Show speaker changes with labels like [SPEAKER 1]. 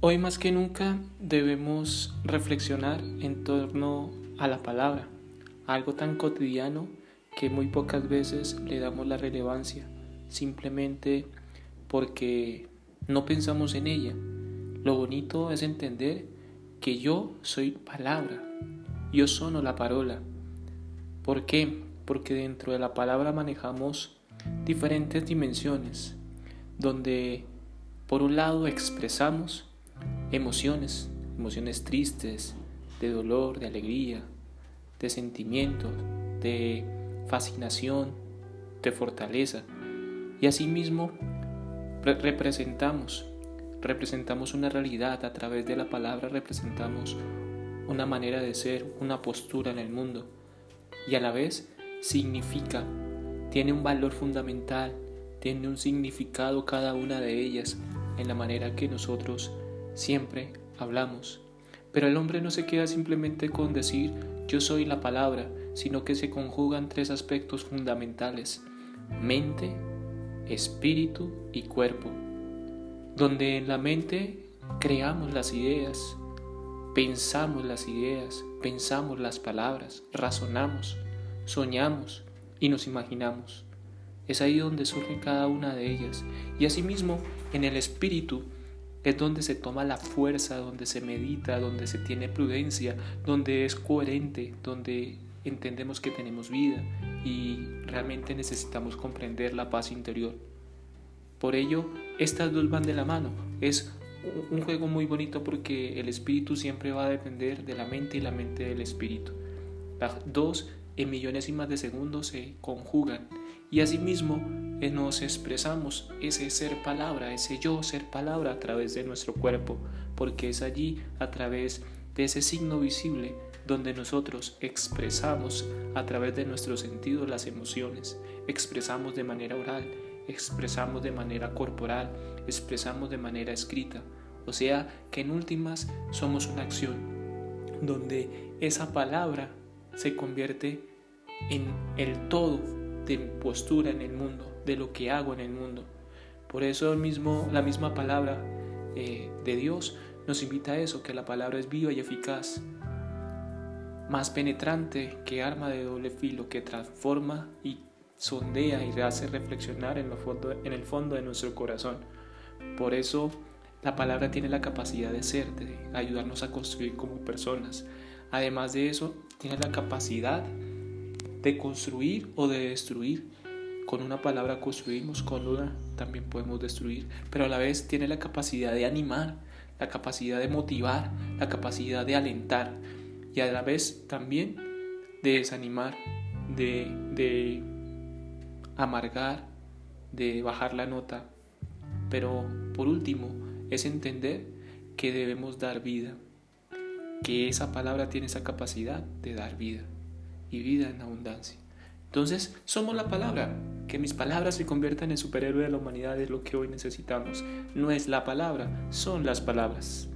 [SPEAKER 1] Hoy más que nunca debemos reflexionar en torno a la palabra, algo tan cotidiano que muy pocas veces le damos la relevancia, simplemente porque no pensamos en ella. Lo bonito es entender que yo soy palabra, yo sono la parola. ¿Por qué? Porque dentro de la palabra manejamos diferentes dimensiones, donde por un lado expresamos emociones, emociones tristes, de dolor, de alegría, de sentimientos, de fascinación, de fortaleza. Y asimismo representamos, representamos una realidad a través de la palabra, representamos una manera de ser, una postura en el mundo. Y a la vez significa, tiene un valor fundamental, tiene un significado cada una de ellas en la manera que nosotros siempre hablamos. Pero el hombre no se queda simplemente con decir yo soy la palabra, sino que se conjugan tres aspectos fundamentales, mente, espíritu y cuerpo, donde en la mente creamos las ideas, pensamos las ideas, pensamos las palabras, razonamos, soñamos y nos imaginamos. Es ahí donde surge cada una de ellas. Y asimismo, en el espíritu es donde se toma la fuerza, donde se medita, donde se tiene prudencia, donde es coherente, donde entendemos que tenemos vida y realmente necesitamos comprender la paz interior. Por ello, estas dos van de la mano. Es un juego muy bonito porque el espíritu siempre va a depender de la mente y la mente del espíritu. Las dos en más de segundos se conjugan y asimismo nos expresamos ese ser palabra, ese yo ser palabra a través de nuestro cuerpo, porque es allí a través de ese signo visible donde nosotros expresamos a través de nuestros sentidos las emociones, expresamos de manera oral, expresamos de manera corporal, expresamos de manera escrita. O sea que en últimas somos una acción donde esa palabra se convierte en el todo de postura en el mundo, de lo que hago en el mundo. Por eso mismo, la misma palabra eh, de Dios nos invita a eso, que la palabra es viva y eficaz, más penetrante que arma de doble filo, que transforma y sondea y hace reflexionar en, fondo, en el fondo de nuestro corazón. Por eso la palabra tiene la capacidad de ser, de ayudarnos a construir como personas. Además de eso, tiene la capacidad de construir o de destruir. Con una palabra construimos, con una también podemos destruir, pero a la vez tiene la capacidad de animar, la capacidad de motivar, la capacidad de alentar y a la vez también de desanimar, de, de amargar, de bajar la nota. Pero por último es entender que debemos dar vida, que esa palabra tiene esa capacidad de dar vida y vida en abundancia. Entonces, somos la palabra. Que mis palabras se conviertan en superhéroe de la humanidad es lo que hoy necesitamos. No es la palabra, son las palabras.